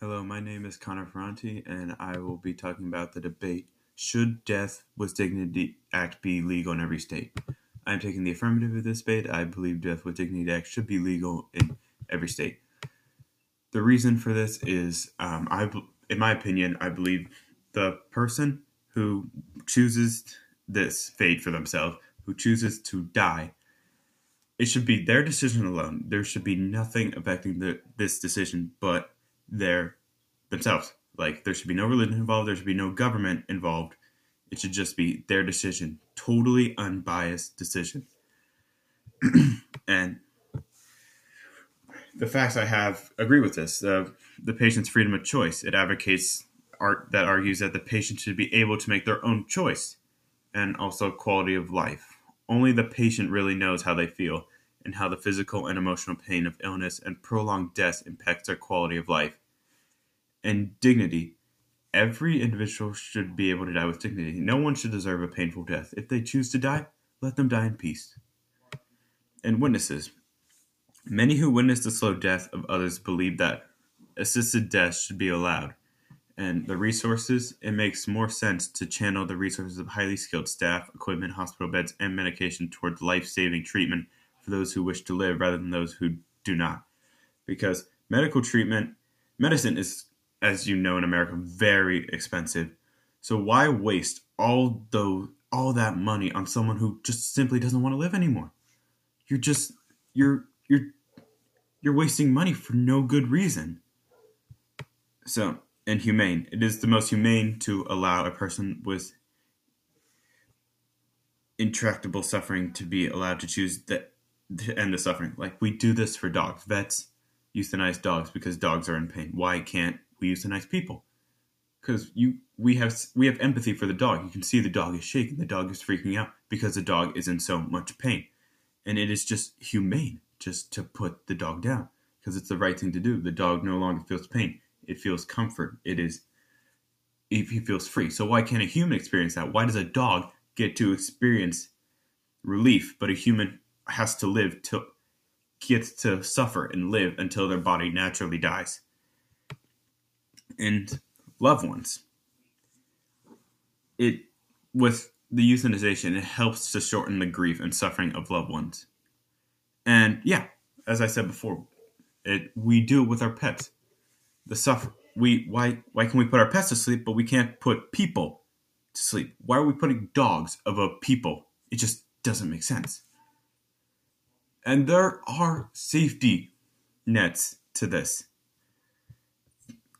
Hello, my name is Connor Ferranti, and I will be talking about the debate Should Death with Dignity Act be legal in every state? I am taking the affirmative of this debate. I believe Death with Dignity Act should be legal in every state. The reason for this is, um, I, in my opinion, I believe the person who chooses this fate for themselves, who chooses to die, it should be their decision alone. There should be nothing affecting the, this decision but their themselves. Like there should be no religion involved. There should be no government involved. It should just be their decision, totally unbiased decision. and the facts I have agree with this. The the patient's freedom of choice. It advocates art that argues that the patient should be able to make their own choice, and also quality of life. Only the patient really knows how they feel and how the physical and emotional pain of illness and prolonged death impacts their quality of life. And dignity. Every individual should be able to die with dignity. No one should deserve a painful death. If they choose to die, let them die in peace. And witnesses. Many who witness the slow death of others believe that assisted death should be allowed. And the resources, it makes more sense to channel the resources of highly skilled staff, equipment, hospital beds, and medication towards life saving treatment for those who wish to live rather than those who do not. Because medical treatment, medicine is, as you know in America, very expensive. So why waste all those all that money on someone who just simply doesn't want to live anymore? You're just you're you're you're wasting money for no good reason. So, inhumane. It is the most humane to allow a person with intractable suffering to be allowed to choose the to end the suffering. Like we do this for dogs. Vets euthanize dogs because dogs are in pain. Why can't we euthanize people? Because you we have we have empathy for the dog. You can see the dog is shaking, the dog is freaking out because the dog is in so much pain. And it is just humane just to put the dog down because it's the right thing to do. The dog no longer feels pain. It feels comfort. It is if he feels free. So why can't a human experience that? Why does a dog get to experience relief, but a human has to live to gets to suffer and live until their body naturally dies. And loved ones. It with the euthanization, it helps to shorten the grief and suffering of loved ones. And yeah, as I said before, it we do it with our pets. The suffer we why why can we put our pets to sleep but we can't put people to sleep? Why are we putting dogs above people? It just doesn't make sense. And there are safety nets to this.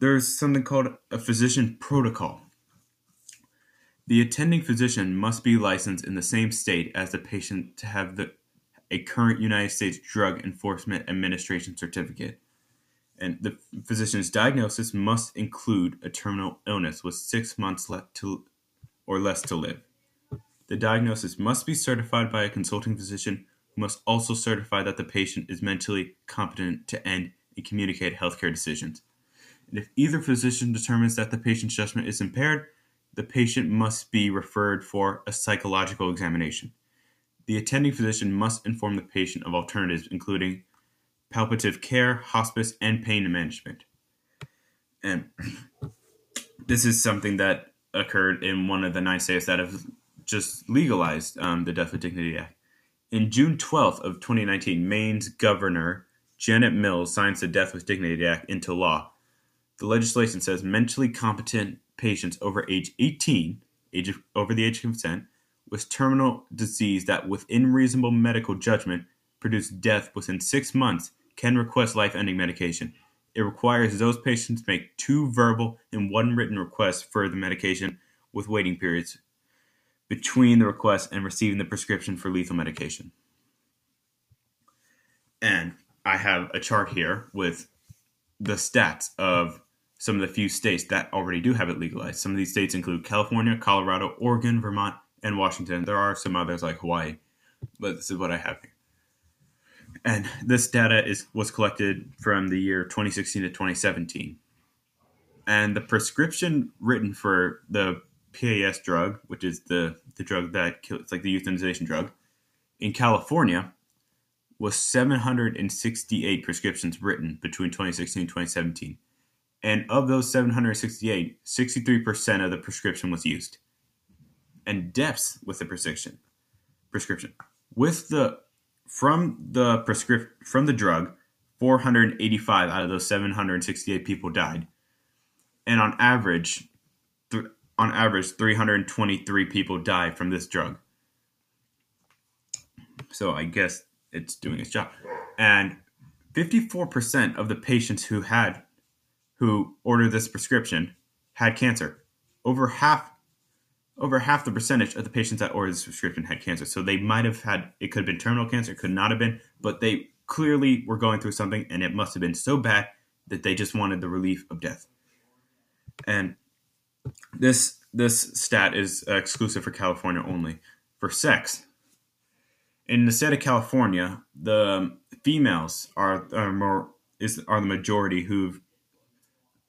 There's something called a physician protocol. The attending physician must be licensed in the same state as the patient to have the, a current United States Drug Enforcement Administration certificate. And the physician's diagnosis must include a terminal illness with six months left to, or less to live. The diagnosis must be certified by a consulting physician must also certify that the patient is mentally competent to end and communicate healthcare decisions. And if either physician determines that the patient's judgment is impaired, the patient must be referred for a psychological examination. The attending physician must inform the patient of alternatives, including palliative care, hospice, and pain management. And this is something that occurred in one of the nine states that have just legalized um, the Death with Dignity Act. In June 12th of 2019, Maine's Governor Janet Mills signs the Death with Dignity Act into law. The legislation says mentally competent patients over age 18, age of, over the age of consent, with terminal disease that within reasonable medical judgment produce death within 6 months can request life-ending medication. It requires those patients make two verbal and one written requests for the medication with waiting periods between the request and receiving the prescription for lethal medication. And I have a chart here with the stats of some of the few states that already do have it legalized. Some of these states include California, Colorado, Oregon, Vermont, and Washington. There are some others like Hawaii, but this is what I have here. And this data is was collected from the year 2016 to 2017. And the prescription written for the PAS drug, which is the the drug that kills, it's like the euthanization drug, in California, was 768 prescriptions written between 2016 and 2017, And of those 768, 63% of the prescription was used. And deaths with the prescription. Prescription. With the from the prescript from the drug, 485 out of those 768 people died. And on average, on average 323 people die from this drug. So I guess it's doing its job. And 54% of the patients who had who ordered this prescription had cancer. Over half over half the percentage of the patients that ordered this prescription had cancer. So they might have had it could have been terminal cancer, it could not have been, but they clearly were going through something and it must have been so bad that they just wanted the relief of death. And this this stat is exclusive for California only. For sex, in the state of California, the females are, are more is are the majority who've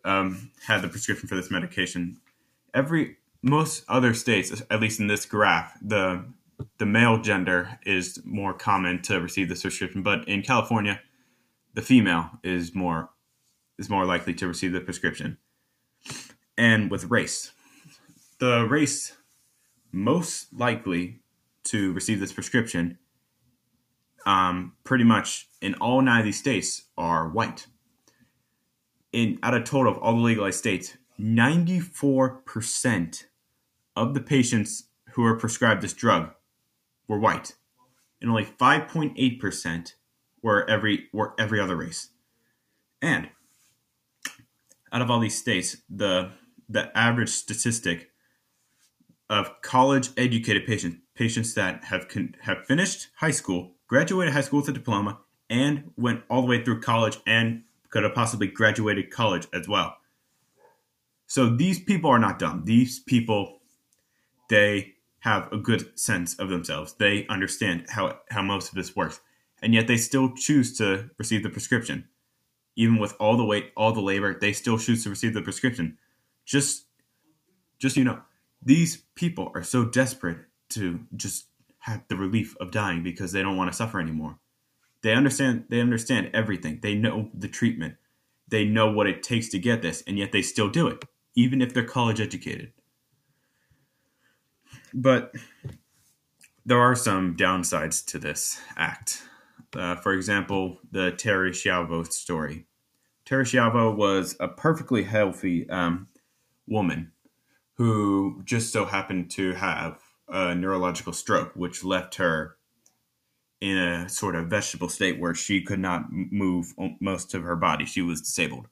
um, had the prescription for this medication. Every most other states, at least in this graph, the the male gender is more common to receive this prescription, but in California, the female is more is more likely to receive the prescription. And with race, the race most likely to receive this prescription um, pretty much in all nine of these states are white. In out of total of all the legalized states, 94% of the patients who are prescribed this drug were white, and only 5.8% were every were every other race. And out of all these states, the the average statistic of college educated patients patients that have con- have finished high school graduated high school with a diploma, and went all the way through college and could have possibly graduated college as well. So these people are not dumb. These people, they have a good sense of themselves. They understand how, how most of this works. And yet they still choose to receive the prescription. Even with all the weight, all the labor, they still choose to receive the prescription. Just just you know, these people are so desperate to just have the relief of dying because they don't want to suffer anymore. They understand they understand everything. They know the treatment. They know what it takes to get this, and yet they still do it, even if they're college educated. But there are some downsides to this act. Uh, for example, the Terri Schiavo story. Terri Schiavo was a perfectly healthy um, woman who just so happened to have a neurological stroke, which left her in a sort of vegetable state where she could not move most of her body. She was disabled.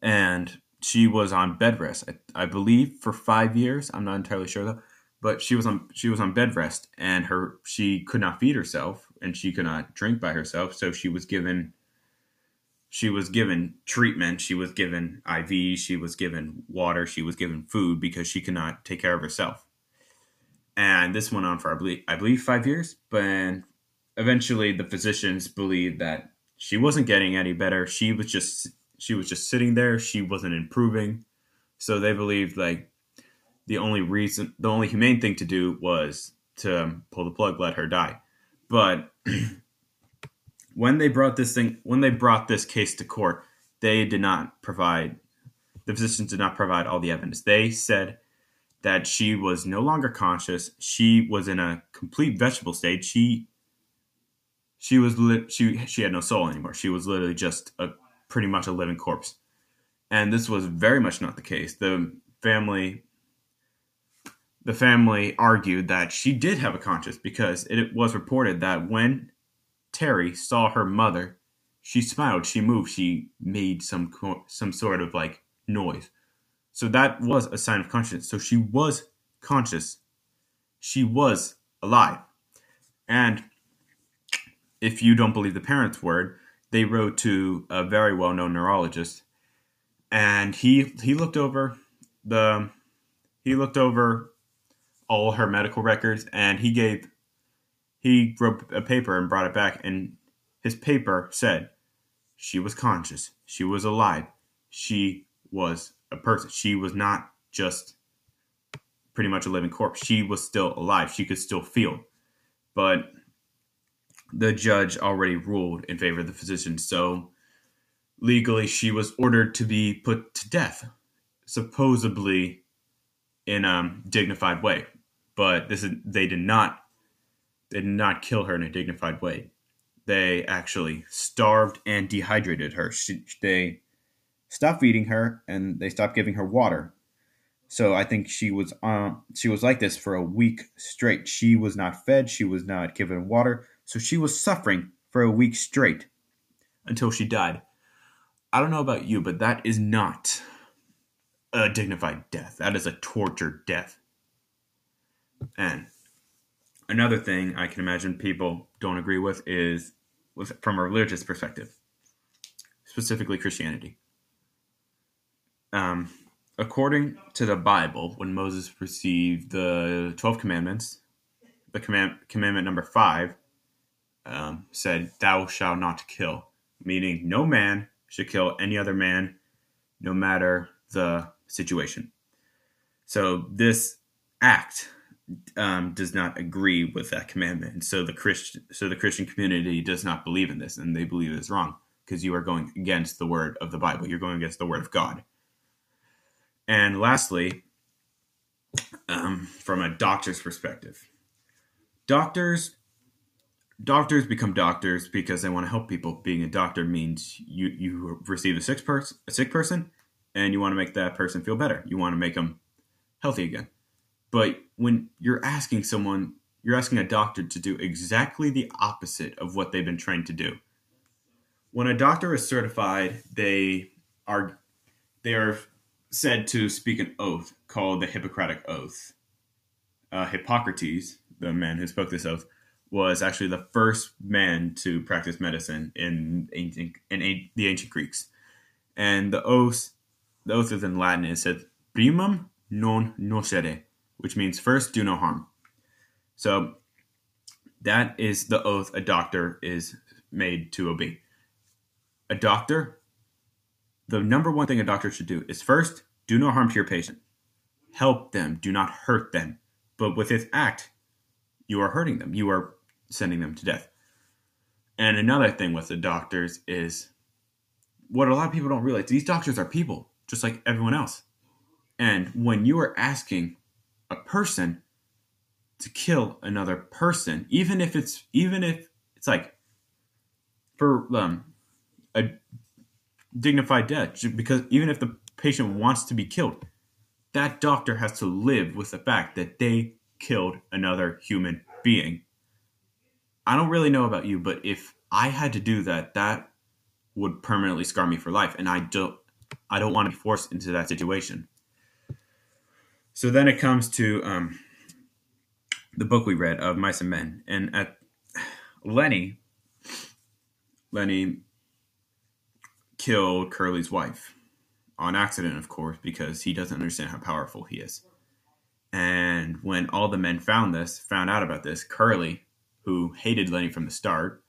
And she was on bed rest, I, I believe, for five years. I'm not entirely sure though, but she was on she was on bed rest, and her she could not feed herself, and she could not drink by herself. So she was given she was given treatment, she was given IV, she was given water, she was given food because she could not take care of herself. And this went on for I believe I believe five years, but eventually the physicians believed that she wasn't getting any better. She was just she was just sitting there, she wasn't improving. So they believed like the only reason the only humane thing to do was to pull the plug, let her die. But when they brought this thing when they brought this case to court, they did not provide the physicians did not provide all the evidence. They said that she was no longer conscious. She was in a complete vegetable state. She she was li- she she had no soul anymore. She was literally just a pretty much a living corpse. And this was very much not the case. The family the family argued that she did have a conscience because it was reported that when Terri saw her mother, she smiled, she moved, she made some some sort of like noise. So that was a sign of conscience. So she was conscious. She was alive. And if you don't believe the parents' word, they wrote to a very well-known neurologist and he he looked over the he looked over all her medical records and he gave he wrote a paper and brought it back, and his paper said she was conscious, she was alive, she was a person. She was not just pretty much a living corpse. She was still alive. She could still feel. But the judge already ruled in favor of the physician. So legally she was ordered to be put to death, supposedly in a dignified way. But this is they did not they did not kill her in a dignified way. They actually starved and dehydrated her. She, they stopped feeding her and they stopped giving her water. So I think she was um she was like this for a week straight. She was not fed, she was not given water, so she was suffering for a week straight until she died. I don't know about you, but that is not a dignified death. That is a tortured death. And another thing I can imagine people don't agree with is with from a religious perspective, specifically Christianity. Um, according to the Bible, when Moses received the twelve commandments, the command commandment number five um, said, "Thou shalt not kill," meaning no man should kill any other man, no matter the situation. So this act um, does not agree with that commandment. and So the Christian, so the Christian community does not believe in this, and they believe it's wrong because you are going against the word of the Bible. You're going against the word of God. And lastly, um, from a doctor's perspective, doctors doctors become doctors because they want to help people. Being a doctor means you you receive a sick person, a sick person, and you want to make that person feel better. You want to make them healthy again. But when you're asking someone, you're asking a doctor to do exactly the opposite of what they've been trained to do. When a doctor is certified, they are they are said to speak an oath called the Hippocratic Oath. Uh, Hippocrates, the man who spoke this oath, was actually the first man to practice medicine in ancient in the ancient Greeks. And the oath, the oath is in Latin. It says "primum non nocere," which means first do no harm. So that is the oath a doctor is made to obey. A doctor, the number one thing a doctor should do is first do no harm to your patient. Help them, do not hurt them. But with this act, you are hurting them. You are sending them to death. And another thing with the doctors is what a lot of people don't realize these doctors are people, just like everyone else. And when you are asking a person to kill another person, even if it's even if it's like for um, a dignified death, because even if the patient wants to be killed, that doctor has to live with the fact that they killed another human being. I don't really know about you, but if I had to do that, that would permanently scar me for life, and I don't I don't want to be forced into that situation. So then it comes to um, the book we read of Mice and Men, and at Lennie, Lennie killed Curly's wife on accident, of course, because he doesn't understand how powerful he is. And when all the men found this, found out about this, Curly who hated Lennie from the start,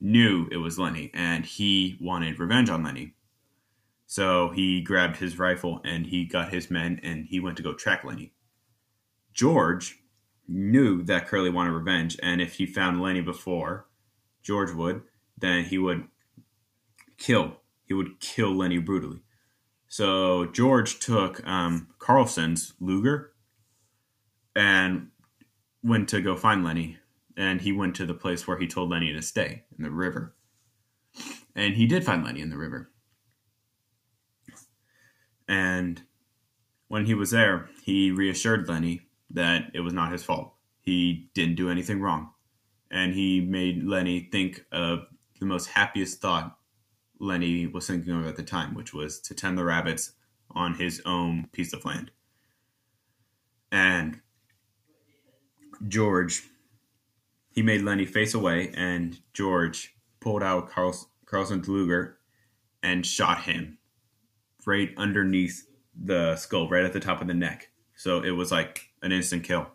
knew it was Lennie and he wanted revenge on Lennie. So he grabbed his rifle and he got his men and he went to go track Lennie. George knew that Curly wanted revenge, and if he found Lennie before George would, then he would kill. He would kill Lennie brutally. So George took um, Carlson's Luger and went to go find Lennie and he went to the place where he told Lennie to stay in the river. And he did find Lennie in the river. And when he was there, he reassured Lennie that it was not his fault. He didn't do anything wrong. And he made Lennie think of the most happiest thought Lennie was thinking of at the time, which was to tend the rabbits on his own piece of land. And George he made Lennie face away, and George pulled out Carl, Carlson's Luger and shot him right underneath the skull, right at the top of the neck. So it was like an instant kill.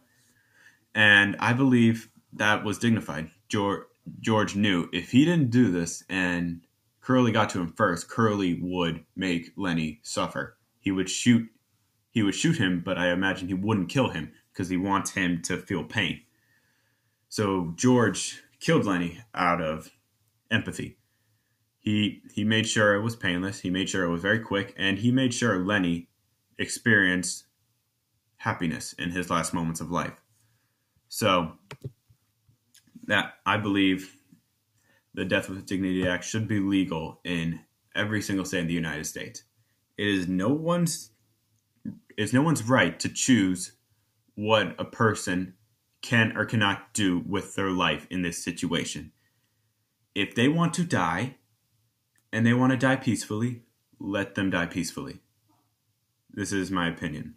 And I believe that was dignified. George, George knew if he didn't do this and Curly got to him first, Curly would make Lennie suffer. He would shoot he would shoot him, but I imagine he wouldn't kill him because he wants him to feel pain. So George killed Lennie out of empathy. He he made sure it was painless. He made sure it was very quick, and he made sure Lennie experienced happiness in his last moments of life. So that I believe the Death with Dignity Act should be legal in every single state in the United States. It is no one's it's no one's right to choose what a person can or cannot do with their life in this situation. If they want to die and they want to die peacefully, let them die peacefully. This is my opinion.